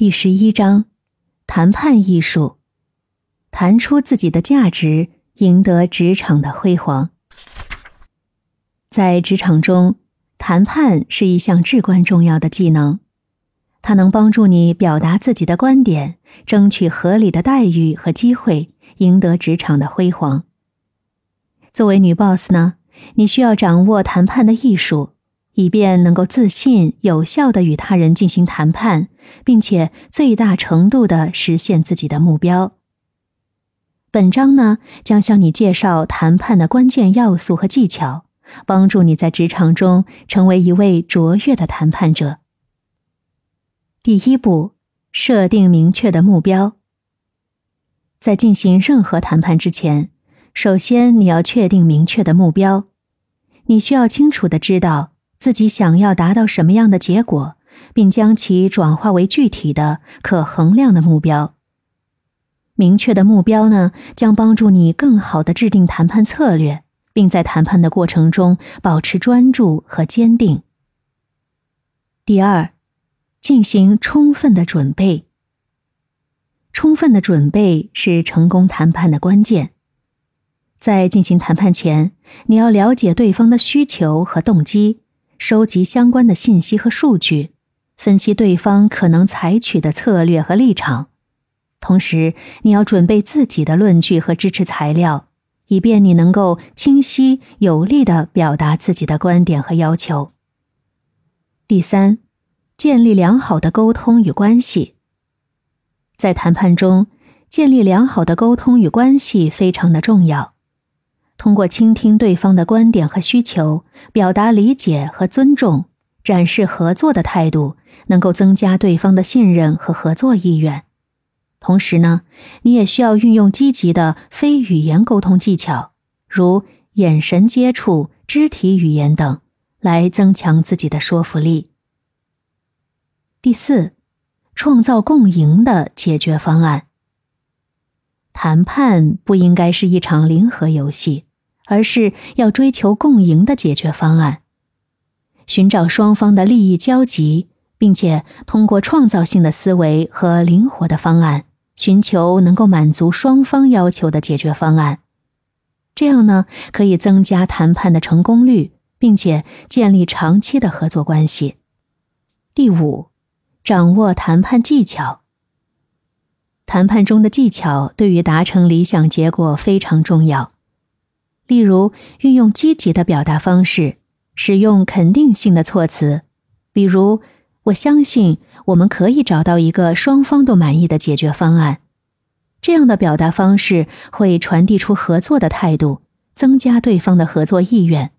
第十一章：谈判艺术，谈出自己的价值，赢得职场的辉煌。在职场中，谈判是一项至关重要的技能，它能帮助你表达自己的观点，争取合理的待遇和机会，赢得职场的辉煌。作为女 boss 呢，你需要掌握谈判的艺术。以便能够自信、有效的与他人进行谈判，并且最大程度的实现自己的目标。本章呢将向你介绍谈判的关键要素和技巧，帮助你在职场中成为一位卓越的谈判者。第一步，设定明确的目标。在进行任何谈判之前，首先你要确定明确的目标。你需要清楚的知道。自己想要达到什么样的结果，并将其转化为具体的、可衡量的目标。明确的目标呢，将帮助你更好的制定谈判策略，并在谈判的过程中保持专注和坚定。第二，进行充分的准备。充分的准备是成功谈判的关键。在进行谈判前，你要了解对方的需求和动机。收集相关的信息和数据，分析对方可能采取的策略和立场，同时你要准备自己的论据和支持材料，以便你能够清晰有力的表达自己的观点和要求。第三，建立良好的沟通与关系。在谈判中，建立良好的沟通与关系非常的重要。通过倾听对方的观点和需求，表达理解和尊重，展示合作的态度，能够增加对方的信任和合作意愿。同时呢，你也需要运用积极的非语言沟通技巧，如眼神接触、肢体语言等，来增强自己的说服力。第四，创造共赢的解决方案。谈判不应该是一场零和游戏。而是要追求共赢的解决方案，寻找双方的利益交集，并且通过创造性的思维和灵活的方案，寻求能够满足双方要求的解决方案。这样呢，可以增加谈判的成功率，并且建立长期的合作关系。第五，掌握谈判技巧。谈判中的技巧对于达成理想结果非常重要。例如，运用积极的表达方式，使用肯定性的措辞，比如“我相信我们可以找到一个双方都满意的解决方案”。这样的表达方式会传递出合作的态度，增加对方的合作意愿，